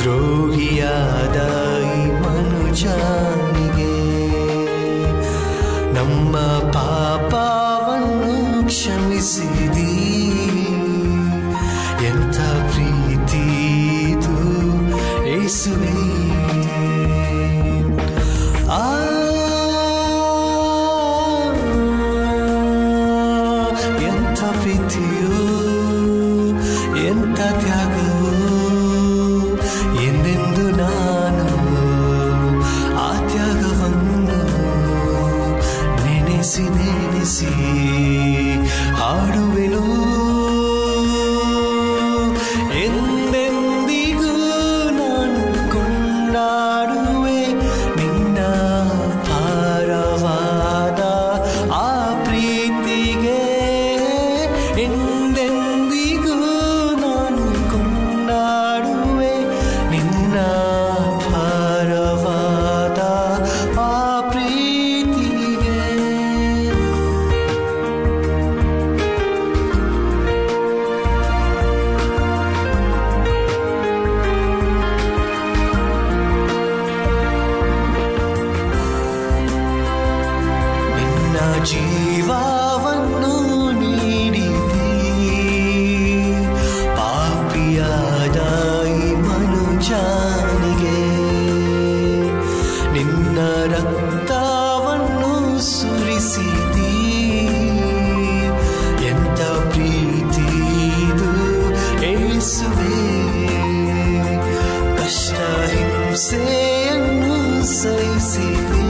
ದ್ರೋಹಿಯಾದ ಈ ಮನುಜನಿಗೆ ನಮ್ಮ ಪಾಪವನ್ನು ಕ್ಷಮಿಸಿದಿ ಎಂಥ ಪ್ರೀತಿ ಇದು. ಏಸುವೆ se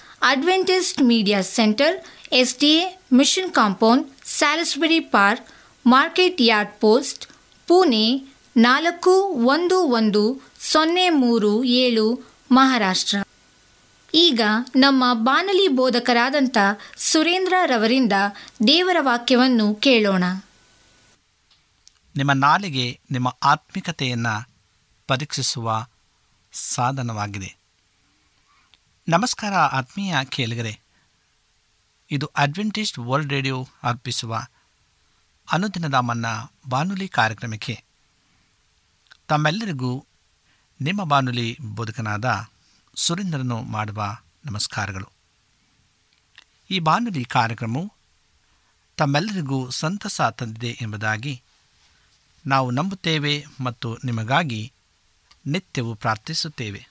Adventist media centre S D A mission compound Salisbury park market yard post Pune ನಾಲ್ಕು ಒಂದು ಒಂದು ಸೊನ್ನೆ ಮೂರು ಏಳು, ಮಹಾರಾಷ್ಟ್ರ. ಈಗ ನಮ್ಮ ಬಾನಲಿ ಬೋಧಕರಾದಂಥ ಸುರೇಂದ್ರ ರವರಿಂದ ದೇವರ ವಾಕ್ಯವನ್ನು ಕೇಳೋಣ. ನಿಮ್ಮ ನಾಲಿಗೆ ನಿಮ್ಮ ಆತ್ಮಿಕತೆಯನ್ನು ಪರೀಕ್ಷಿಸುವ ಸಾಧನವಾಗಿದೆ. ನಮಸ್ಕಾರ ಆತ್ಮೀಯ ಕೇಳಿಗರೆ. ಇದು ಅಡ್ವೆಂಟಿಸ್ಟ್ ವರ್ಲ್ಡ್ ರೇಡಿಯೋ ಅರ್ಪಿಸುವ ಅನುದಿನದ ಮನ್ನ ಬಾನುಲಿ ಕಾರ್ಯಕ್ರಮಕ್ಕೆ ತಮ್ಮೆಲ್ಲರಿಗೂ ನಿಮ್ಮ ಬಾನುಲಿ ಬೋಧಕನಾದ ಸುರೇಂದ್ರನು ಮಾಡುವ ನಮಸ್ಕಾರಗಳು. ಈ ಬಾನುಲಿ ಕಾರ್ಯಕ್ರಮವು ತಮ್ಮೆಲ್ಲರಿಗೂ ಸಂತಸ ತಂದಿದೆ ಎಂಬುದಾಗಿ ನಾವು ನಂಬುತ್ತೇವೆ ಮತ್ತು ನಿಮಗಾಗಿ ನಿತ್ಯವೂ ಪ್ರಾರ್ಥಿಸುತ್ತೇವೆ.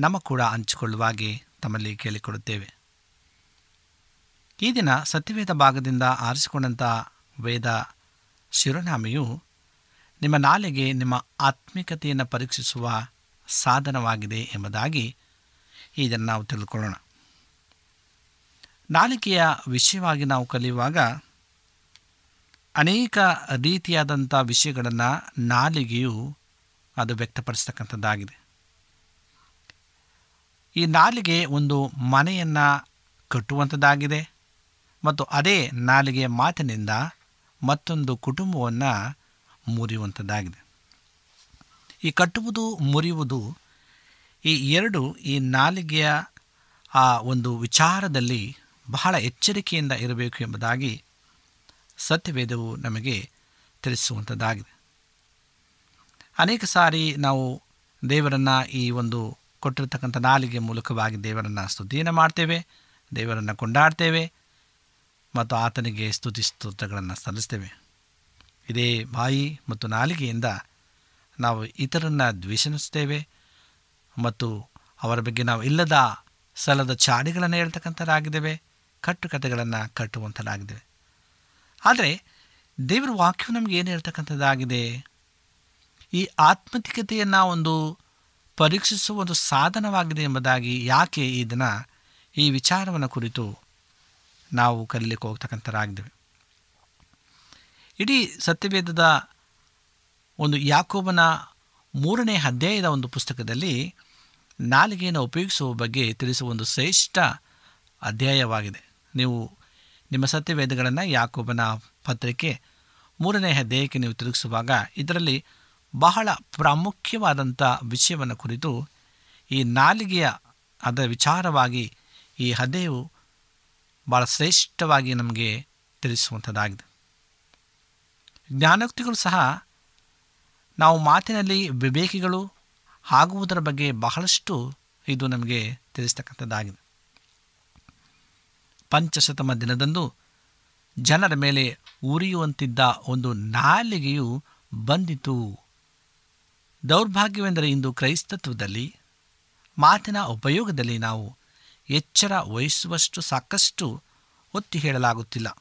ನಮ್ಮ ಕೂಡ ಹಂಚಿಕೊಳ್ಳುವಾಗೆ ತಮ್ಮಲ್ಲಿ ಕೇಳಿಕೊಡುತ್ತೇವೆ. ಈ ದಿನ ಸತ್ಯವೇದ ಭಾಗದಿಂದ ಆರಿಸಿಕೊಂಡಂಥ ವೇದ ಶಿರೋನಾಮೆಯು ನಿಮ್ಮ ನಾಲೆಗೆ ನಿಮ್ಮ ಆತ್ಮಿಕತೆಯನ್ನು ಪರೀಕ್ಷಿಸುವ ಸಾಧನವಾಗಿದೆ ಎಂಬುದಾಗಿ ಇದನ್ನು ನಾವು ತಿಳ್ಕೊಳ್ಳೋಣ. ನಾಲಿಕೆಯ ವಿಷಯವಾಗಿ ನಾವು ಕಲಿಯುವಾಗ ಅನೇಕ ರೀತಿಯಾದಂಥ ವಿಷಯಗಳನ್ನು ನಾಲಿಗೆಯು ಅದು ವ್ಯಕ್ತಪಡಿಸ್ತಕ್ಕಂಥದ್ದಾಗಿದೆ. ಈ ನಾಲಿಗೆ ಒಂದು ಮನೆಯನ್ನು ಕಟ್ಟುವಂಥದ್ದಾಗಿದೆ ಮತ್ತು ಅದೇ ನಾಲಿಗೆ ಮಾತಿನಿಂದ ಮತ್ತೊಂದು ಕುಟುಂಬವನ್ನು ಮುರಿಯುವಂಥದ್ದಾಗಿದೆ ಈ ಕಟ್ಟುವುದು, ಮುರಿಯುವುದು ಈ ಎರಡು ಈ ನಾಲಿಗೆಯ ಆ ಒಂದು ವಿಚಾರದಲ್ಲಿ ಬಹಳ ಎಚ್ಚರಿಕೆಯಿಂದ ಇರಬೇಕು ಎಂಬುದಾಗಿ ಸತ್ಯವೇದವು ನಮಗೆ ತಿಳಿಸುವಂಥದ್ದಾಗಿದೆ ಅನೇಕ ಸಾರಿ ನಾವು ದೇವರನ್ನು ಈ ಒಂದು ಕೊಟ್ಟಿರ್ತಕ್ಕಂಥ ನಾಲಿಗೆ ಮೂಲಕವಾಗಿ ದೇವರನ್ನು ಸ್ತುತಿಯನ್ನು ಮಾಡ್ತೇವೆ, ದೇವರನ್ನು ಕೊಂಡಾಡ್ತೇವೆ ಮತ್ತು ಆತನಿಗೆ ಸ್ತುತಿ ಸ್ತೋತ್ರಗಳನ್ನು ಸಲ್ಲಿಸ್ತೇವೆ. ಇದೇ ಬಾಯಿ ಮತ್ತು ನಾಲಿಗೆಯಿಂದ ನಾವು ಇತರನ್ನು ದ್ವೇಷಿಸ್ತೇವೆ ಮತ್ತು ಅವರ ಬಗ್ಗೆ ನಾವು ಇಲ್ಲದ ಸಲದ ಚಾಡಿಗಳನ್ನು ಹೇಳ್ತಕ್ಕಂಥದ್ದಾಗಿದ್ದೇವೆ ಕಟ್ಟುಕತೆಗಳನ್ನು ಕಟ್ಟುವಂಥದ್ದಾಗಿದ್ದೇವೆ ಆದರೆ ದೇವರ ವಾಕ್ಯವು ನಮಗೆ ಏನು ಹೇಳ್ತಕ್ಕಂಥದ್ದಾಗಿದೆ? ಈ ಆತ್ಮತಿಕತೆಯನ್ನು ಒಂದು ಪರೀಕ್ಷಿಸುವ ಒಂದು ಸಾಧನವಾಗಿದೆ ಎಂಬುದಾಗಿ ಯಾಕೆ ಈ ದಿನ ಈ ವಿಚಾರವನ್ನು ಕುರಿತು ನಾವು ಕಲೀಲಿಕ್ಕೆ ಹೋಗ್ತಕ್ಕಂಥರಾಗಿದ್ದೇವೆ. ಇಡೀ ಸತ್ಯವೇದದ ಒಂದು ಯಾಕೋಬನ ಮೂರನೇ ಅಧ್ಯಾಯದ ಒಂದು ಪುಸ್ತಕದಲ್ಲಿ ನಾಲಿಗೆಯನ್ನು ಉಪಯೋಗಿಸುವ ಬಗ್ಗೆ ತಿಳಿಸುವ ಒಂದು ಶ್ರೇಷ್ಠ ಅಧ್ಯಾಯವಾಗಿದೆ. ನೀವು ನಿಮ್ಮ ಸತ್ಯವೇದಗಳನ್ನು ಯಾಕೋಬನ ಪತ್ರಿಕೆ ಮೂರನೇ ಅಧ್ಯಾಯಕ್ಕೆ ನೀವು ತಿರುಗಿಸುವಾಗ ಇದರಲ್ಲಿ ಬಹಳ ಪ್ರಾಮುಖ್ಯವಾದಂಥ ವಿಷಯವನ್ನು ಕುರಿತು ಈ ನಾಲಿಗೆಯ ಅದರ ವಿಚಾರವಾಗಿ ಈ ಹದೆಯು ಭಾಳ ಶ್ರೇಷ್ಠವಾಗಿ ನಮಗೆ ತಿಳಿಸುವಂಥದ್ದಾಗಿದೆ. ಜ್ಞಾನೋಕ್ತಿಗಳು ಸಹ ನಾವು ಮಾತಿನಲ್ಲಿ ವಿವೇಕಿಗಳು ಆಗುವುದರ ಬಗ್ಗೆ ಬಹಳಷ್ಟು ಇದು ನಮಗೆ ತಿಳಿಸ್ತಕ್ಕಂಥದ್ದಾಗಿದೆ. ಪಂಚಶತಮ ದಿನದಂದು ಜನರ ಮೇಲೆ ಉರಿಯುವಂತಿದ್ದ ಒಂದು ನಾಲಿಗೆಯು ಬಂದಿತು. ದೌರ್ಭಾಗ್ಯವೆಂದರೆ ಇಂದು ಕ್ರೈಸ್ತತ್ವದಲ್ಲಿ ಮಾತಿನ ಉಪಯೋಗದಲ್ಲಿ ನಾವು ಎಚ್ಚರ ವಹಿಸುವಷ್ಟು ಸಾಕಷ್ಟು ಒತ್ತಿ ಹೇಳಲಾಗುತ್ತಿಲ್ಲ.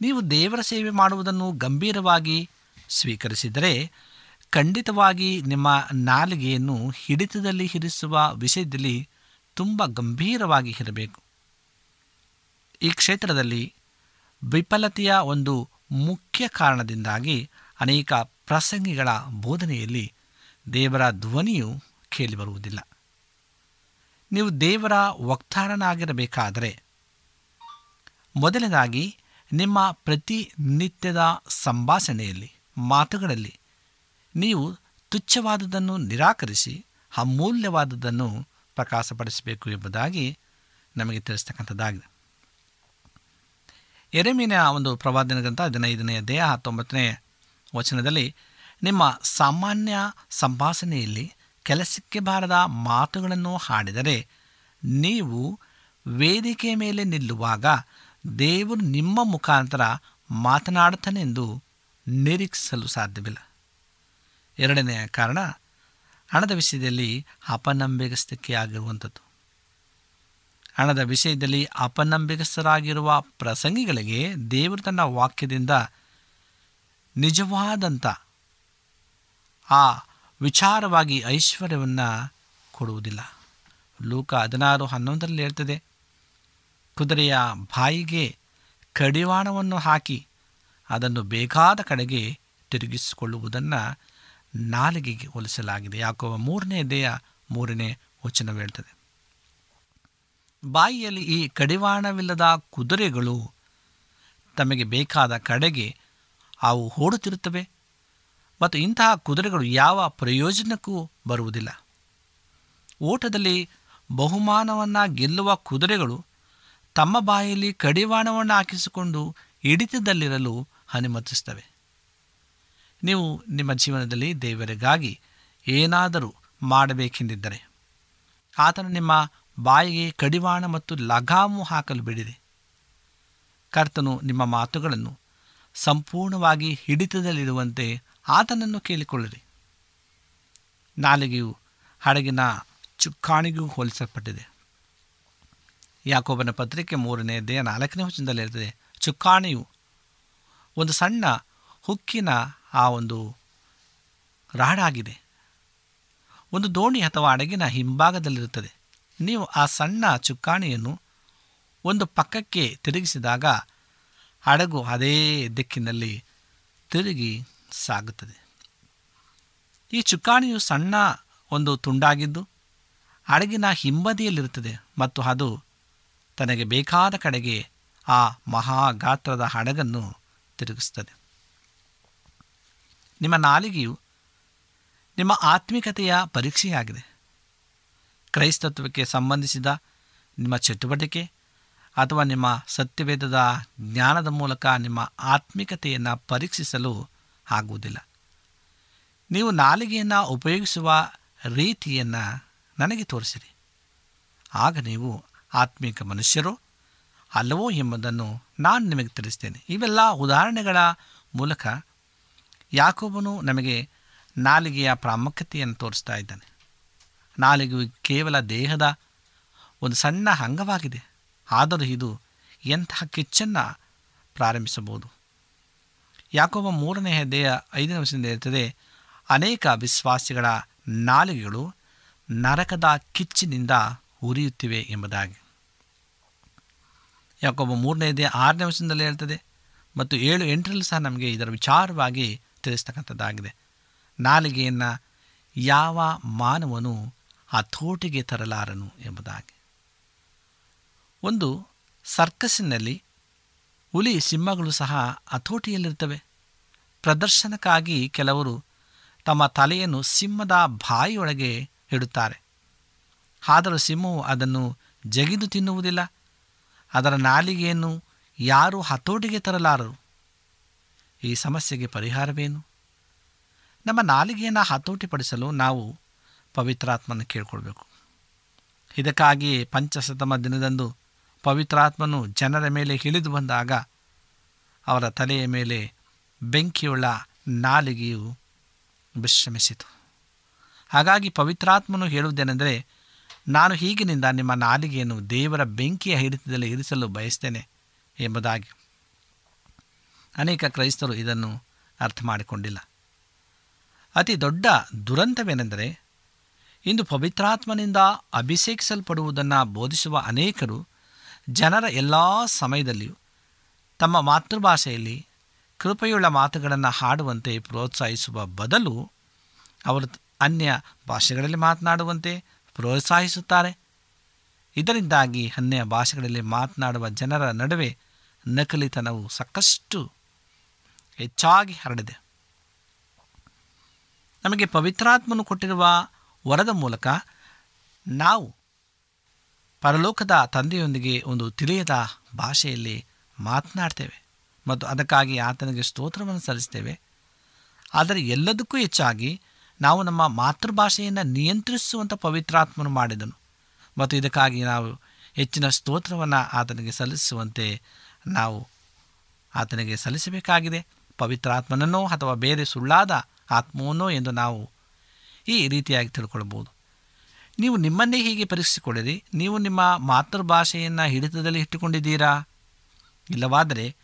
ನೀವು ದೇವರ ಸೇವೆ ಮಾಡುವುದನ್ನು ಗಂಭೀರವಾಗಿ ಸ್ವೀಕರಿಸಿದರೆ ಖಂಡಿತವಾಗಿ ನಿಮ್ಮ ನಾಲಿಗೆಯನ್ನು ಹಿಡಿತದಲ್ಲಿ ಹಿರಿಸುವ ವಿಷಯದಲ್ಲಿ ತುಂಬ ಗಂಭೀರವಾಗಿ ಇರಬೇಕು. ಈ ಕ್ಷೇತ್ರದಲ್ಲಿ ವಿಫಲತೆಯ ಒಂದು ಮುಖ್ಯ ಕಾರಣದಿಂದಾಗಿ ಅನೇಕ ಪ್ರಸಂಗಿಗಳ ಬೋಧನೆಯಲ್ಲಿ ದೇವರ ಧ್ವನಿಯು ಕೇಳಿಬರುವುದಿಲ್ಲ. ನೀವು ದೇವರ ವಕ್ತಾರನಾಗಿರಬೇಕಾದರೆ ಮೊದಲನೇದಾಗಿ ನಿಮ್ಮ ಪ್ರತಿನಿತ್ಯದ ಸಂಭಾಷಣೆಯಲ್ಲಿ, ಮಾತುಗಳಲ್ಲಿ ನೀವು ತುಚ್ಛವಾದದನ್ನು ನಿರಾಕರಿಸಿ ಅಮೂಲ್ಯವಾದದ್ದನ್ನು ಪ್ರಕಾಶಪಡಿಸಬೇಕು ಎಂಬುದಾಗಿ ನಮಗೆ ತಿಳಿಸ್ತಕ್ಕಂಥದ್ದಾಗಿದೆ. ಎರೆಮೀನ ಒಂದು ಪ್ರವಾದನ ಗ್ರಂಥ ಹದಿನೈದನೇ ದೇಹ ಹತ್ತೊಂಬತ್ತನೇ ವಚನದಲ್ಲಿ ನಿಮ್ಮ ಸಾಮಾನ್ಯ ಸಂಭಾಷಣೆಯಲ್ಲಿ ಕೆಲಸಕ್ಕೆ ಬಾರದ ಮಾತುಗಳನ್ನು ಹಾಡಿದರೆ ನೀವು ವೇದಿಕೆ ಮೇಲೆ ನಿಲ್ಲುವಾಗ ದೇವರು ನಿಮ್ಮ ಮುಖಾಂತರ ಮಾತನಾಡುತ್ತಾನೆಂದು ನಿರೀಕ್ಷಿಸಲು ಸಾಧ್ಯವಿಲ್ಲ. ಎರಡನೆಯ ಕಾರಣ, ಹಣದ ವಿಷಯದಲ್ಲಿ ಅಪನಂಬಿಗಸ್ತಿಕೆ ಆಗಿರುವಂಥದ್ದು ಹಣದ ವಿಷಯದಲ್ಲಿ ಅಪನಂಬಿಗಸ್ಥರಾಗಿರುವ ಪ್ರಸಂಗಿಗಳಿಗೆ ದೇವರು ತನ್ನ ವಾಕ್ಯದಿಂದ ನಿಜವಾದಂಥ ಆ ವಿಚಾರವಾಗಿ ಐಶ್ವರ್ಯವನ್ನು ಕೊಡುವುದಿಲ್ಲ. ಲೂಕ ಹದಿನಾರು ಹನ್ನೊಂದರಲ್ಲಿ ಹೇಳ್ತದೆ, ಕುದುರೆಯ ಬಾಯಿಗೆ ಕಡಿವಾಣವನ್ನು ಹಾಕಿ ಅದನ್ನು ಬೇಕಾದ ಕಡೆಗೆ ತಿರುಗಿಸಿಕೊಳ್ಳುವುದನ್ನು ನಾಲಿಗೆಗೆ ಹೋಲಿಸಲಾಗಿದೆ. ಯಾಕೋ ಮೂರನೇ ದೇಹ ಮೂರನೇ ವಚನ ಹೇಳ್ತದೆ, ಬಾಯಿಯಲ್ಲಿ ಈ ಕಡಿವಾಣವಿಲ್ಲದ ಕುದುರೆಗಳು ತಮಗೆ ಬೇಕಾದ ಕಡೆಗೆ ಅವು ಓಡುತ್ತಿರುತ್ತವೆ ಮತ್ತು ಇಂತಹ ಕುದುರೆಗಳು ಯಾವ ಪ್ರಯೋಜನಕ್ಕೂ ಬರುವುದಿಲ್ಲ. ಓಟದಲ್ಲಿ ಬಹುಮಾನವನ್ನು ಗೆಲ್ಲುವ ಕುದುರೆಗಳು ತಮ್ಮ ಬಾಯಲ್ಲಿ ಕಡಿವಾಣವನ್ನು ಹಾಕಿಸಿಕೊಂಡು ಹಿಡಿತದಲ್ಲಿರಲು ಅನುಮತಿಸ್ತವೆ ನೀವು ನಿಮ್ಮ ಜೀವನದಲ್ಲಿ ದೇವರಿಗಾಗಿ ಏನಾದರೂ ಮಾಡಬೇಕೆಂದಿದ್ದರೆ ಆತನು ನಿಮ್ಮ ಬಾಯಿಗೆ ಕಡಿವಾಣ ಮತ್ತು ಲಗಾಮು ಹಾಕಲು ಬಿಡಿದೆ ಕರ್ತನು ನಿಮ್ಮ ಮಾತುಗಳನ್ನು ಸಂಪೂರ್ಣವಾಗಿ ಹಿಡಿತದಲ್ಲಿರುವಂತೆ ಆತನನ್ನು ಕೇಳಿಕೊಳ್ಳಿರಿ. ನಾಲಿಗೆಯು ಹಡಗಿನ ಚುಕ್ಕಾಣಿಗೂ ಹೋಲಿಸಲ್ಪಟ್ಟಿದೆ. ಯಾಕೋಬನ ಪತ್ರಿಕೆ ಮೂರನೇ ದೇಹ ನಾಲ್ಕನೇ ವಚನದಲ್ಲಿ ಇರ್ತದೆ ಚುಕ್ಕಾಣಿಯು ಒಂದು ಸಣ್ಣ ಹುಕ್ಕಿನ ಆ ಒಂದು ರಾಡಾಗಿದೆ. ಒಂದು ದೋಣಿ ಅಥವಾ ಹಡಗಿನ ಹಿಂಭಾಗದಲ್ಲಿರುತ್ತದೆ. ನೀವು ಆ ಸಣ್ಣ ಚುಕ್ಕಾಣಿಯನ್ನು ಒಂದು ಪಕ್ಕಕ್ಕೆ ತಿರುಗಿಸಿದಾಗ ಹಡಗು ಅದೇ ದಿಕ್ಕಿನಲ್ಲಿ ತಿರುಗಿ ಸಾಗುತ್ತದೆ. ಈ ಚುಕ್ಕಾಣಿಯು ಸಣ್ಣ ಒಂದು ತುಂಡಾಗಿದ್ದು ಹಡಗಿನ ಹಿಂಬದಿಯಲ್ಲಿರುತ್ತದೆ ಮತ್ತು ಅದು ತನಗೆ ಬೇಕಾದ ಕಡೆಗೆ ಆ ಮಹಾಗಾತ್ರದ ಹಡಗನ್ನು ತಿರುಗಿಸುತ್ತದೆ. ನಿಮ್ಮ ನಾಲಿಗೆಯು ನಿಮ್ಮ ಆತ್ಮಿಕತೆಯ ಪರೀಕ್ಷೆಯಾಗಿದೆ. ಕ್ರೈಸ್ತತ್ವಕ್ಕೆ ಸಂಬಂಧಿಸಿದ ನಿಮ್ಮ ಚಟುವಟಿಕೆ ಅಥವಾ ನಿಮ್ಮ ಸತ್ಯವೇದದ ಜ್ಞಾನದ ಮೂಲಕ ನಿಮ್ಮ ಆತ್ಮಿಕತೆಯನ್ನು ಪರೀಕ್ಷಿಸಲು ಆಗುವುದಿಲ್ಲ. ನೀವು ನಾಲಿಗೆಯನ್ನು ಉಪಯೋಗಿಸುವ ರೀತಿಯನ್ನು ನನಗೆ ತೋರಿಸಿರಿ. ಆಗ ನೀವು ಆತ್ಮಿಕ ಮನುಷ್ಯರು ಅಲ್ಲವೋ ಎಂಬುದನ್ನು ನಾನು ನಿಮಗೆ ತಿಳಿಸ್ತೇನೆ. ಇವೆಲ್ಲ ಉದಾಹರಣೆಗಳ ಮೂಲಕ ಯಾಕೋಬನು ನಮಗೆ ನಾಲಿಗೆಯ ಪ್ರಾಮುಖ್ಯತೆಯನ್ನು ತೋರಿಸ್ತಾ ಇದ್ದಾನೆ. ನಾಲಿಗೆಯು ಕೇವಲ ದೇಹದ ಒಂದು ಸಣ್ಣ ಅಂಗವಾಗಿದೆ. ಆದರೂ ಇದು ಎಂತಹ ಕಿಚ್ಚನ್ನು ಪ್ರಾರಂಭಿಸಬಹುದು? ಯಾಕೋಬ ಮೂರನೇ ದೇಹ ಐದನೇ ವರ್ಷದಿಂದ ಇರ್ತದೆ ಅನೇಕ ವಿಶ್ವಾಸಿಗಳ ನಾಲಿಗೆಗಳು ನರಕದ ಕಿಚ್ಚಿನಿಂದ ಉರಿಯುತ್ತಿವೆ ಎಂಬುದಾಗಿ. ಯಾಕೊಬ್ಬ ಮೂರನೇ ಹೆದ್ದೆ ಆರನೇ ವರ್ಷದಿಂದಲೇ ಹೇಳ್ತದೆ, ಮತ್ತು ಏಳು ಎಂಟರಲ್ಲಿ ಸಹ ನಮಗೆ ಇದರ ವಿಚಾರವಾಗಿ ತಿಳಿಸ್ತಕ್ಕಂಥದ್ದಾಗಿದೆ. ನಾಲಿಗೆಯನ್ನು ಯಾವ ಮಾನವನು ತೋಟಿಗೆ ತರಲಾರನು ಎಂಬುದಾಗಿ. ಒಂದು ಸರ್ಕಸ್ಸಿನಲ್ಲಿ ಹುಲಿ ಸಿಂಹಗಳು ಸಹ ಹತೋಟಿಯಲ್ಲಿರ್ತವೆ ಪ್ರದರ್ಶನಕ್ಕಾಗಿ ಕೆಲವರು ತಮ್ಮ ತಲೆಯನ್ನು ಸಿಂಹದ ಬಾಯಿಯೊಳಗೆ ಇಡುತ್ತಾರೆ. ಆದರೂ ಸಿಂಹವು ಅದನ್ನು ಜಗಿದು ತಿನ್ನುವುದಿಲ್ಲ. ಅದರ ನಾಲಿಗೆಯನ್ನು ಯಾರೂ ಹತೋಟಿಗೆ ತರಲಾರರು. ಈ ಸಮಸ್ಯೆಗೆ ಪರಿಹಾರವೇನು? ನಮ್ಮ ನಾಲಿಗೆಯನ್ನು ಹತೋಟಿಪಡಿಸಲು ನಾವು ಪವಿತ್ರಾತ್ಮನ ಕೇಳಿಕೊಳ್ಬೇಕು. ಇದಕ್ಕಾಗಿಯೇ ಪಂಚಶತಮ ದಿನದಂದು ಪವಿತ್ರಾತ್ಮನು ಜನರ ಮೇಲೆ ಇಳಿದು ಬಂದಾಗ ಅವರ ತಲೆಯ ಮೇಲೆ ಬೆಂಕಿಯುಳ್ಳ ನಾಲಿಗೆಯು ವಿಶ್ರಮಿಸಿತು. ಹಾಗಾಗಿ ಪವಿತ್ರಾತ್ಮನು ಹೇಳುವುದೇನೆಂದರೆ, ನಾನು ಹೀಗಿನಿಂದ ನಿಮ್ಮ ನಾಲಿಗೆಯನ್ನು ದೇವರ ಬೆಂಕಿಯ ಹಿಡಿತದಲ್ಲಿ ಇರಿಸಲು ಬಯಸ್ತೇನೆ ಎಂಬುದಾಗಿ. ಅನೇಕ ಕ್ರೈಸ್ತರು ಇದನ್ನು ಅರ್ಥ ಮಾಡಿಕೊಂಡಿಲ್ಲ ಅತಿ ದೊಡ್ಡ ದುರಂತವೇನೆಂದರೆ, ಇಂದು ಪವಿತ್ರಾತ್ಮನಿಂದ ಅಭಿಷೇಕಿಸಲ್ಪಡುವುದನ್ನು ಬೋಧಿಸುವ ಅನೇಕರು ಜನರ ಎಲ್ಲ ಸಮಯದಲ್ಲಿಯೂ ತಮ್ಮ ಮಾತೃಭಾಷೆಯಲ್ಲಿ ಕೃಪೆಯುಳ್ಳ ಮಾತುಗಳನ್ನು ಹಾಡುವಂತೆ ಪ್ರೋತ್ಸಾಹಿಸುವ ಬದಲು ಅವರು ಅನ್ಯ ಭಾಷೆಗಳಲ್ಲಿ ಮಾತನಾಡುವಂತೆ ಪ್ರೋತ್ಸಾಹಿಸುತ್ತಾರೆ. ಇದರಿಂದಾಗಿ ಅನ್ಯ ಭಾಷೆಗಳಲ್ಲಿ ಮಾತನಾಡುವ ಜನರ ನಡುವೆ ನಕಲಿತನವು ಸಾಕಷ್ಟು ಹೆಚ್ಚಾಗಿ ಹರಡಿದೆ. ನಮಗೆ ಪವಿತ್ರಾತ್ಮನು ಕೊಟ್ಟಿರುವ ವರದ ಮೂಲಕ ನಾವು ಪರಲೋಕದ ತಂದೆಯೊಂದಿಗೆ ಒಂದು ತಿಳಿಯದ ಭಾಷೆಯಲ್ಲಿ ಮಾತನಾಡ್ತೇವೆ ಮತ್ತು ಅದಕ್ಕಾಗಿ ಆತನಿಗೆ ಸ್ತೋತ್ರವನ್ನು ಸಲ್ಲಿಸ್ತೇವೆ. ಆದರೆ ಎಲ್ಲದಕ್ಕೂ ಹೆಚ್ಚಾಗಿ ನಾವು ನಮ್ಮ ಮಾತೃಭಾಷೆಯನ್ನು ನಿಯಂತ್ರಿಸುವಂಥ ಪವಿತ್ರಾತ್ಮನು ಮಾಡಿದನು ಮತ್ತು ಇದಕ್ಕಾಗಿ ನಾವು ಹೆಚ್ಚಿನ ಸ್ತೋತ್ರವನ್ನು ಆತನಿಗೆ ಸಲ್ಲಿಸುವಂತೆ ನಾವು ಆತನಿಗೆ ಸಲ್ಲಿಸಬೇಕಾಗಿದೆ. ಪವಿತ್ರಾತ್ಮನನ್ನೋ ಅಥವಾ ಬೇರೆ ಸುಳ್ಳಾದ ಆತ್ಮವನ್ನೋ ಎಂದು ನಾವು ಈ ರೀತಿಯಾಗಿ ತಿಳ್ಕೊಳ್ಬೋದು. ನೀವು ನಿಮ್ಮನ್ನೇ ಹೀಗೆ ಪರೀಕ್ಷಿಸಿಕೊಳ್ಳಿರಿ. ನೀವು ನಿಮ್ಮ ಮಾತೃಭಾಷೆಯನ್ನು ಹಿಡಿತದಲ್ಲಿ ಇಟ್ಟುಕೊಂಡಿದ್ದೀರಾ? ಇಲ್ಲವಾದರೆ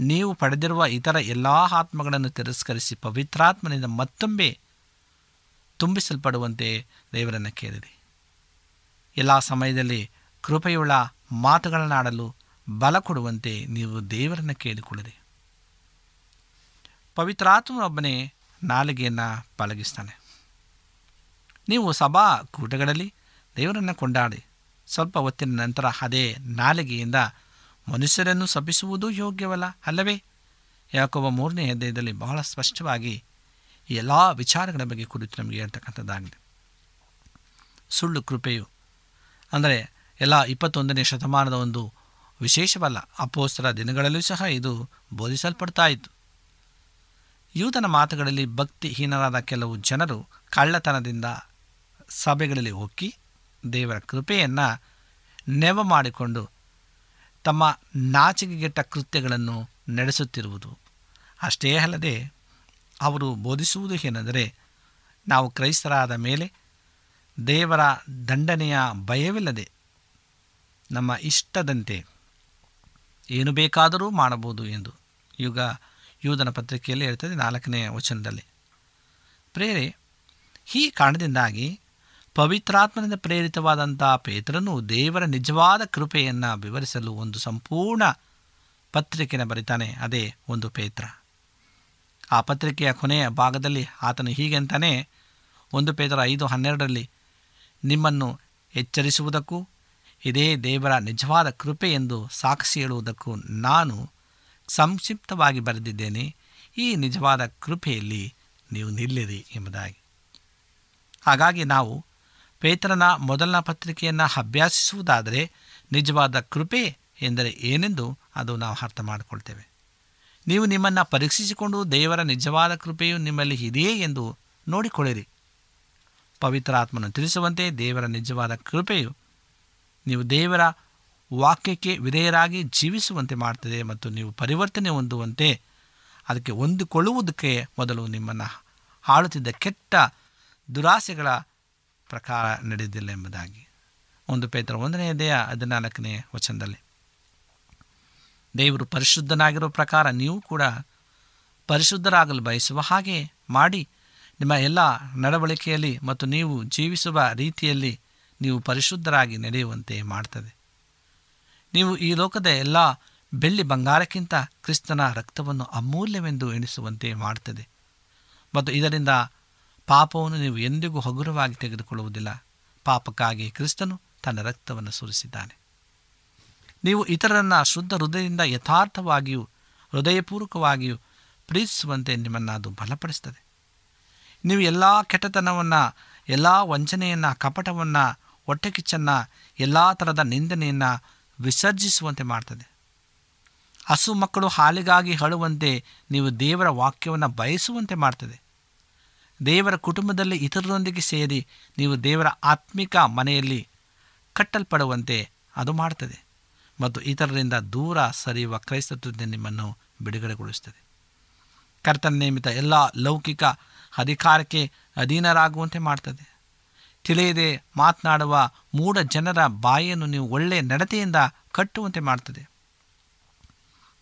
ನೀವು ಪಡೆದಿರುವ ಇತರ ಎಲ್ಲ ಆತ್ಮಗಳನ್ನು ತಿರಸ್ಕರಿಸಿ ಪವಿತ್ರಾತ್ಮನಿಂದ ಮತ್ತೊಮ್ಮೆ ತುಂಬಿಸಲ್ಪಡುವಂತೆ ದೇವರನ್ನು ಕೇಳಿರಿ. ಎಲ್ಲ ಸಮಯದಲ್ಲಿ ಕೃಪೆಯುಳ್ಳ ಮಾತುಗಳನ್ನಾಡಲು ಬಲ ಕೊಡುವಂತೆ ನೀವು ದೇವರನ್ನು ಕೇಳಿಕೊಳ್ಳಿರಿ. ಪವಿತ್ರಾತ್ಮನೊಬ್ಬನೇ ನಾಲಿಗೆಯನ್ನು ಪಳಗಿಸ್ತಾನೆ. ನೀವು ಸಭಾ ಕೂಟಗಳಲ್ಲಿ ದೇವರನ್ನು ಕೊಂಡಾಡಿ, ಸ್ವಲ್ಪ ಹೊತ್ತಿನ ನಂತರ ಅದೇ ನಾಲಿಗೆಯಿಂದ ಮನುಷ್ಯರನ್ನು ಸಪಿಸುವುದು ಯೋಗ್ಯವಲ್ಲ ಅಲ್ಲವೇ? ಯಾಕೊಬ್ಬ ಮೂರನೇ ಅಧ್ಯಾಯದಲ್ಲಿ ಬಹಳ ಸ್ಪಷ್ಟವಾಗಿ ಎಲ್ಲ ವಿಚಾರಗಳ ಬಗ್ಗೆ ಕುರಿತು ನಮಗೆ ಹೇಳ್ತಕ್ಕಂಥದ್ದಾಗಿದೆ. ಸುಳ್ಳು ಕೃಪೆಯು ಅಂದರೆ ಎಲ್ಲ ಇಪ್ಪತ್ತೊಂದನೇ ಶತಮಾನದ ಒಂದು ವಿಶೇಷವಲ್ಲ ಅಪೋಸ್ತರ ದಿನಗಳಲ್ಲೂ ಸಹ ಇದು ಬೋಧಿಸಲ್ಪಡ್ತಾ ಇತ್ತು. ಯೂತನ ಮಾತುಗಳಲ್ಲಿ ಭಕ್ತಿಹೀನರಾದ ಕೆಲವು ಜನರು ಕಳ್ಳತನದಿಂದ ಸಭೆಗಳಲ್ಲಿ ಹೊಕ್ಕಿ ದೇವರ ಕೃಪೆಯನ್ನು ನೆವ ಮಾಡಿಕೊಂಡು ತಮ್ಮ ನಾಚಿಕೆಗೆಟ್ಟ ಕೃತ್ಯಗಳನ್ನು ನಡೆಸುತ್ತಿರುವುದು. ಅಷ್ಟೇ ಅಲ್ಲದೆ ಅವರು ಬೋಧಿಸುವುದು ಏನೆಂದರೆ ನಾವು ಕ್ರೈಸ್ತರಾದ ಮೇಲೆ ದೇವರ ದಂಡನೆಯ ಭಯವಿಲ್ಲದೆ ನಮ್ಮ ಇಷ್ಟದಂತೆ ಏನು ಬೇಕಾದರೂ ಮಾಡಬಹುದು ಎಂದು ಯುಗ ಯೋಧನ ಪತ್ರಿಕೆಯಲ್ಲಿ ಹೇಳ್ತದೆ ನಾಲ್ಕನೇ ವಚನದಲ್ಲಿ. ಪ್ರೇರೆ, ಈ ಕಾರಣದಿಂದಾಗಿ ಪವಿತ್ರಾತ್ಮನಿಂದ ಪ್ರೇರಿತವಾದಂಥ ಪೇತ್ರನು ದೇವರ ನಿಜವಾದ ಕೃಪೆಯನ್ನು ವಿವರಿಸಲು ಒಂದು ಸಂಪೂರ್ಣ ಪತ್ರಿಕೆನ ಬರಿತಾನೆ, ಅದೇ ಒಂದು ಪೇತ್ರ. ಆ ಪತ್ರಿಕೆಯ ಕೊನೆಯ ಭಾಗದಲ್ಲಿ ಆತನು ಹೀಗೆಂತಾನೆ ಒಂದು ಪೇತ್ರ ಐದು ಹನ್ನೆರಡರಲ್ಲಿ, ನಿಮ್ಮನ್ನು ಎಚ್ಚರಿಸುವುದಕ್ಕೂ, ಇದೇ ದೇವರ ನಿಜವಾದ ಕೃಪೆ ಎಂದು ಸಾಕ್ಷಿ ಹೇಳುವುದಕ್ಕೂ ನಾನು ಸಂಕ್ಷಿಪ್ತವಾಗಿ ಬರೆದಿದ್ದೇನೆ, ಈ ನಿಜವಾದ ಕೃಪೆಯಲ್ಲಿ ನೀವು ನಿಲ್ಲಿರಿ ಎಂಬುದಾಗಿ. ಹಾಗಾಗಿ ನಾವು ಪೇತ್ರನ ಮೊದಲನ ಪತ್ರಿಕೆಯನ್ನು ಅಭ್ಯಾಸಿಸುವುದಾದರೆ ನಿಜವಾದ ಕೃಪೆ ಎಂದರೆ ಏನೆಂದು ಅದು ನಾವು ಅರ್ಥ ಮಾಡಿಕೊಳ್ತೇವೆ. ನೀವು ನಿಮ್ಮನ್ನು ಪರೀಕ್ಷಿಸಿಕೊಂಡು ದೇವರ ನಿಜವಾದ ಕೃಪೆಯು ನಿಮ್ಮಲ್ಲಿ ಇದೆಯೇ ಎಂದು ನೋಡಿಕೊಳ್ಳಿರಿ. ಪವಿತ್ರಾತ್ಮನ ತಿಳಿಸುವಂತೆ ದೇವರ ನಿಜವಾದ ಕೃಪೆಯು ನೀವು ದೇವರ ವಾಕ್ಯಕ್ಕೆ ವಿಧೇಯರಾಗಿ ಜೀವಿಸುವಂತೆ ಮಾಡ್ತದೆ ಮತ್ತು ನೀವು ಪರಿವರ್ತನೆ ಹೊಂದುವಂತೆ ಅದಕ್ಕೆ ಹೊಂದಿಕೊಳ್ಳುವುದಕ್ಕೆ ಮೊದಲು ನಿಮ್ಮನ್ನು ಆಳುತ್ತಿದ್ದ ಕೆಟ್ಟ ದುರಾಸೆಗಳ ಪ್ರಕಾರ ನಡೆದಿಲ್ಲ ಎಂಬುದಾಗಿ. ಒಂದು ಪೇತ್ರ ಒಂದನೇ ದೇಹ ಹದಿನಾಲ್ಕನೇ ವಚನದಲ್ಲಿ. ದೇವರು ಪರಿಶುದ್ಧನಾಗಿರೋ ಪ್ರಕಾರ ನೀವು ಕೂಡ ಪರಿಶುದ್ಧರಾಗಲು ಬಯಸುವ ಹಾಗೆ ಮಾಡಿ, ನಿಮ್ಮ ಎಲ್ಲ ನಡವಳಿಕೆಯಲ್ಲಿ ಮತ್ತು ನೀವು ಜೀವಿಸುವ ರೀತಿಯಲ್ಲಿ ನೀವು ಪರಿಶುದ್ಧರಾಗಿ ನಡೆಯುವಂತೆ ಮಾಡ್ತದೆ. ನೀವು ಈ ಲೋಕದ ಎಲ್ಲ ಬೆಳ್ಳಿ ಬಂಗಾರಕ್ಕಿಂತ ಕ್ರಿಸ್ತನ ರಕ್ತವನ್ನು ಅಮೂಲ್ಯವೆಂದು ಎಣಿಸುವಂತೆ ಮಾಡ್ತದೆ. ಮತ್ತು ಇದರಿಂದ ಪಾಪವನ್ನು ನೀವು ಎಂದಿಗೂ ಹಗುರವಾಗಿ ತೆಗೆದುಕೊಳ್ಳುವುದಿಲ್ಲ. ಪಾಪಕ್ಕಾಗಿ ಕ್ರಿಸ್ತನು ತನ್ನ ರಕ್ತವನ್ನು ಸುರಿಸಿದ್ದಾನೆ. ನೀವು ಇತರರನ್ನು ಶುದ್ಧ ಹೃದಯದಿಂದ ಯಥಾರ್ಥವಾಗಿಯೂ, ಹೃದಯಪೂರ್ವಕವಾಗಿಯೂ ಪ್ರೀತಿಸುವಂತೆ ನಿಮ್ಮನ್ನು ಅದು ಬಲಪಡಿಸ್ತದೆ ನೀವು ಎಲ್ಲ ಕೆಟ್ಟತನವನ್ನು, ಎಲ್ಲ ವಂಚನೆಯನ್ನು, ಕಪಟವನ್ನು, ಹೊಟ್ಟೆಕಿಚ್ಚನ್ನು, ಎಲ್ಲ ಥರದ ನಿಂದನೆಯನ್ನು ವಿಸರ್ಜಿಸುವಂತೆ ಮಾಡ್ತದೆ. ಹಸು ಮಕ್ಕಳು ಹಾಲಿಗಾಗಿ ಹಳುವಂತೆ ನೀವು ದೇವರ ವಾಕ್ಯವನ್ನು ಬಯಸುವಂತೆ ಮಾಡ್ತದೆ. ದೇವರ ಕುಟುಂಬದಲ್ಲಿ ಇತರರೊಂದಿಗೆ ಸೇರಿ ನೀವು ದೇವರ ಆತ್ಮಿಕ ಮನೆಯಲ್ಲಿ ಕಟ್ಟಲ್ಪಡುವಂತೆ ಅದು ಮಾಡ್ತದೆ. ಮತ್ತು ಇತರರಿಂದ ದೂರ ಸರಿಯುವ ಕ್ರೈಸ್ತತ್ವದಿಂದ ನಿಮ್ಮನ್ನು ಬಿಡುಗಡೆಗೊಳಿಸುತ್ತದೆ ಕರ್ತನ ನೇಮಿತ ಎಲ್ಲ ಲೌಕಿಕ ಅಧಿಕಾರಕ್ಕೆ ಅಧೀನರಾಗುವಂತೆ ಮಾಡ್ತದೆ. ತಿಳಿಯದೆ ಮಾತನಾಡುವ ಮೂಢ ಜನರ ಬಾಯಿಯನ್ನು ನೀವು ಒಳ್ಳೆಯ ನಡತೆಯಿಂದ ಕಟ್ಟುವಂತೆ ಮಾಡ್ತದೆ.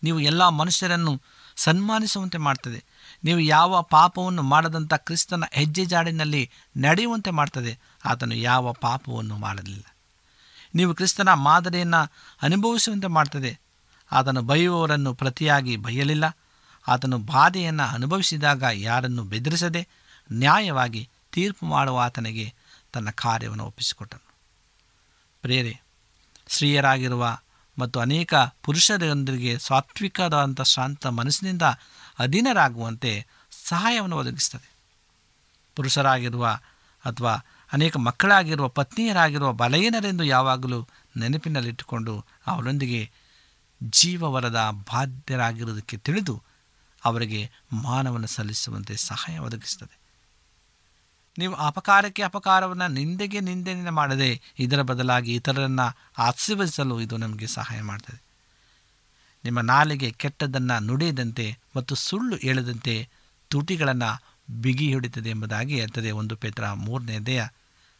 ನೀವು ಎಲ್ಲ ಮನುಷ್ಯರನ್ನು ಸನ್ಮಾನಿಸುವಂತೆ ಮಾಡ್ತದೆ. ನೀವು ಯಾವ ಪಾಪವನ್ನು ಮಾಡದಂಥ ಕ್ರಿಸ್ತನ ಹೆಜ್ಜೆ ಜಾಡಿನಲ್ಲಿ ನಡೆಯುವಂತೆ ಮಾಡ್ತದೆ, ಆತನು ಯಾವ ಪಾಪವನ್ನು ಮಾಡಲಿಲ್ಲ. ನೀವು ಕ್ರಿಸ್ತನ ಮಾದರಿಯನ್ನು ಅನುಭವಿಸುವಂತೆ ಮಾಡ್ತದೆ, ಆತನು ಬೈಯುವವರನ್ನು ಪ್ರತಿಯಾಗಿ ಬೈಯಲಿಲ್ಲ, ಆತನು ಬಾಧೆಯನ್ನು ಅನುಭವಿಸಿದಾಗ ಯಾರನ್ನು ಬೆದರಿಸದೆ ನ್ಯಾಯವಾಗಿ ತೀರ್ಪು ಮಾಡುವ ಆತನಿಗೆ ತನ್ನ ಕಾರ್ಯವನ್ನು ಒಪ್ಪಿಸಿಕೊಟ್ಟನು. ಪ್ರೇರೆ ಸ್ತ್ರೀಯರಾಗಿರುವ ಮತ್ತು ಅನೇಕ ಪುರುಷರೊಂದಿಗೆ ಸಾತ್ವಿಕವಾದಂಥ ಶಾಂತ ಮನಸ್ಸಿನಿಂದ ಅಧೀನರಾಗುವಂತೆ ಸಹಾಯವನ್ನು ಒದಗಿಸ್ತದೆ. ಪುರುಷರಾಗಿರುವ ಅಥವಾ ಅನೇಕ ಮಕ್ಕಳಾಗಿರುವ, ಪತ್ನಿಯರಾಗಿರುವ ಬಲಹೀನರೆಂದು ಯಾವಾಗಲೂ ನೆನಪಿನಲ್ಲಿಟ್ಟುಕೊಂಡು ಅವರೊಂದಿಗೆ ಜೀವವರದ ಬಾಧ್ಯರಾಗಿರುವುದಕ್ಕೆ ತಿಳಿದು ಅವರಿಗೆ ಮಾನವನ್ನು ಸಲ್ಲಿಸುವಂತೆ ಸಹಾಯ ಒದಗಿಸ್ತದೆ. ನೀವು ಅಪಕಾರಕ್ಕೆ ಅಪಕಾರವನ್ನು ನಿಂದೆಗೆ ನಿಂದೆಯನ್ನು ಮಾಡದೆ ಇದರ ಬದಲಾಗಿ ಇತರರನ್ನು ಆಶೀರ್ವದಿಸಲು ಇದು ನಮಗೆ ಸಹಾಯ ಮಾಡ್ತದೆ. ನಿಮ್ಮ ನಾಲಿಗೆ ಕೆಟ್ಟದ್ದನ್ನು ನುಡಿಯದಂತೆ ಮತ್ತು ಸುಳ್ಳು ಹೇಳದಂತೆ ತುಟಿಗಳನ್ನು ಬಿಗಿ ಹಿಡಿತದೆ ಎಂಬುದಾಗಿ ಹೇಳ್ತದೆ ಒಂದು ಪೇತ್ರ ಮೂರನೇ ದೇಹ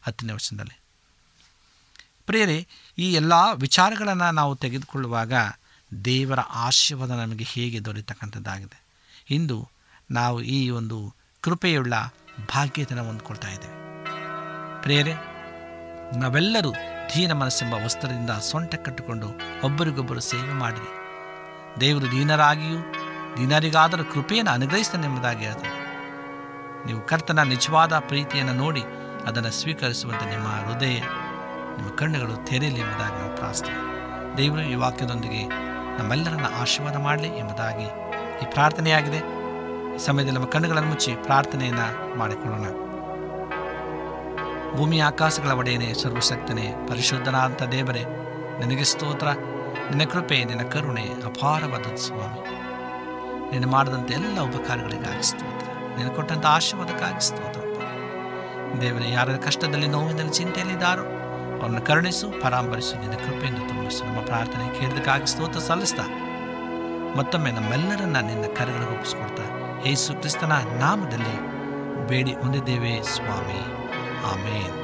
ಹತ್ತನೇ ವರ್ಷದಲ್ಲಿ ಪ್ರೇರೆ ಈ ಎಲ್ಲ ವಿಚಾರಗಳನ್ನು ನಾವು ತೆಗೆದುಕೊಳ್ಳುವಾಗ ದೇವರ ಆಶೀರ್ವಾದ ನಮಗೆ ಹೇಗೆ ದೊರೆತಕ್ಕಂಥದ್ದಾಗಿದೆ. ಇಂದು ನಾವು ಈ ಒಂದು ಕೃಪೆಯುಳ್ಳ ಭಾಗ್ಯತನ ಹೊಂದ್ಕೊಳ್ತಾ ಇದ್ದೇವೆ. ಪ್ರೇರೆ ನಾವೆಲ್ಲರೂ ಧೀನ ಮನಸ್ಸೆಂಬ ವಸ್ತ್ರದಿಂದ ಸೊಂಟ ಕಟ್ಟಿಕೊಂಡು ಒಬ್ಬರಿಗೊಬ್ಬರು ಸೇವೆ ಮಾಡಿರಿ. ದೇವರು ದೀನರಾಗಿಯೂ ದೀನರಿಗಾದರೂ ಕೃಪೆಯನ್ನು ಅನುಗ್ರಹಿಸ್ತಾನೆಂಬುದಾಗಿ ಅದು ನೀವು ಕರ್ತನ ನಿಜವಾದ ಪ್ರೀತಿಯನ್ನು ನೋಡಿ ಅದನ್ನು ಸ್ವೀಕರಿಸುವಂತೆ ನಿಮ್ಮ ಹೃದಯ, ನಿಮ್ಮ ಕಣ್ಣುಗಳು ತೆರೆಯಲಿ ಎಂಬುದಾಗಿ ನಾವು ಪ್ರಾರ್ಥನೆ ದೇವರು ಈ ವಾಕ್ಯದೊಂದಿಗೆ ನಮ್ಮೆಲ್ಲರನ್ನು ಆಶೀರ್ವಾದ ಮಾಡಲಿ ಎಂಬುದಾಗಿ ಈ ಪ್ರಾರ್ಥನೆಯಾಗಿದೆ. ಈ ಸಮಯದಲ್ಲಿ ನಮ್ಮ ಕಣ್ಣುಗಳನ್ನು ಮುಚ್ಚಿ ಪ್ರಾರ್ಥನೆಯನ್ನು ಮಾಡಿಕೊಳ್ಳೋಣ. ಭೂಮಿ ಆಕಾಶಗಳ ಒಡೆಯನೇ, ಸರ್ವಶಕ್ತನೇ, ಪರಿಶುದ್ಧನಾದಂಥ ದೇವರೇ, ನಿನಗೆ ಸ್ತೋತ್ರ. ನಿನ್ನ ಕೃಪೆ, ನಿನ್ನ ಕರುಣೆ ಅಪಾರವಾದ ಸ್ವಾಮಿ ನೀನು ಮಾಡಿದಂಥ ಎಲ್ಲ ಉಪಕಾರಗಳಿಗೆ ಸ್ತೋತ್ರ. ನೀನು ಕೊಟ್ಟಂಥ ಆಶೀರ್ವಾದಕ್ಕಾಗಿ ಸ್ತೋತ್ರ. ದೇವರೇ ಯಾರ ಕಷ್ಟದಲ್ಲಿ, ನೋವಿನಲ್ಲಿ ಚಿಂತೆಯಲ್ಲಿದ್ದಾರೋ ಅವರನ್ನು ಕರುಣಿಸು ಪರಾಮರಿಸು ನಿನ್ನ ಕೃಪೆಯಿಂದ ತುಂಬಿಸು. ನಮ್ಮ ಪ್ರಾರ್ಥನೆ ಕೇಳಿದಕ್ಕಾಗಿ ಸ್ತೋತ್ರ ಸಲ್ಲಿಸ್ತಾ. ಮತ್ತೊಮ್ಮೆ ನಮ್ಮೆಲ್ಲರನ್ನ ನಿನ್ನ ಕರೆಗಳಿಗೆ ಒಪ್ಪಿಸ್ಕೊಡ್ತಾ. ಯೇಸು ಕ್ರಿಸ್ತನ ನಾಮದಲ್ಲಿ ಬೇಡಿ ಹೊಂದಿದ್ದೇವೆ, ಸ್ವಾಮಿ. ಆಮೇನ್.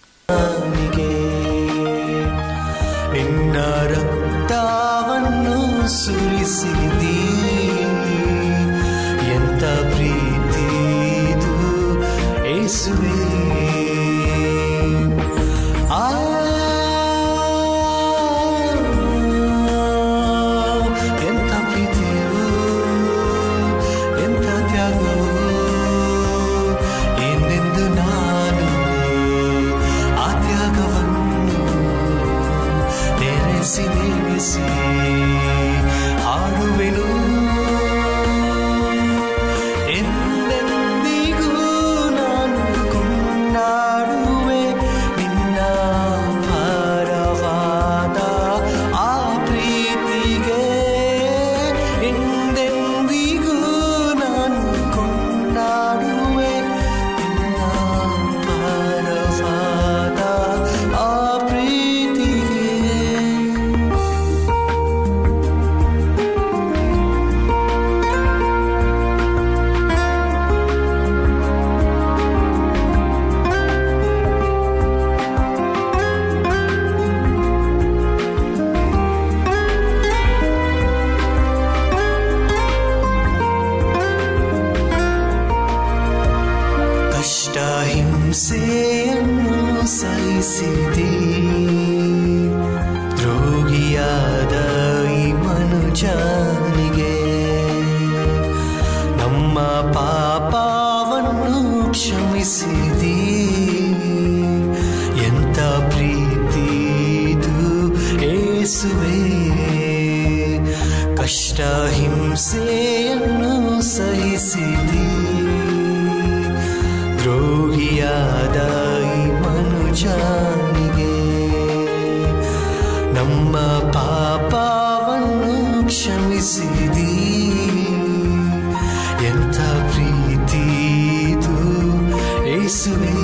ಪಾಪವನ್ನು ಕ್ಷಮಿಸಿದಿ. ಎಂಥ ಪ್ರೀತಿದು ಏಸುವೆ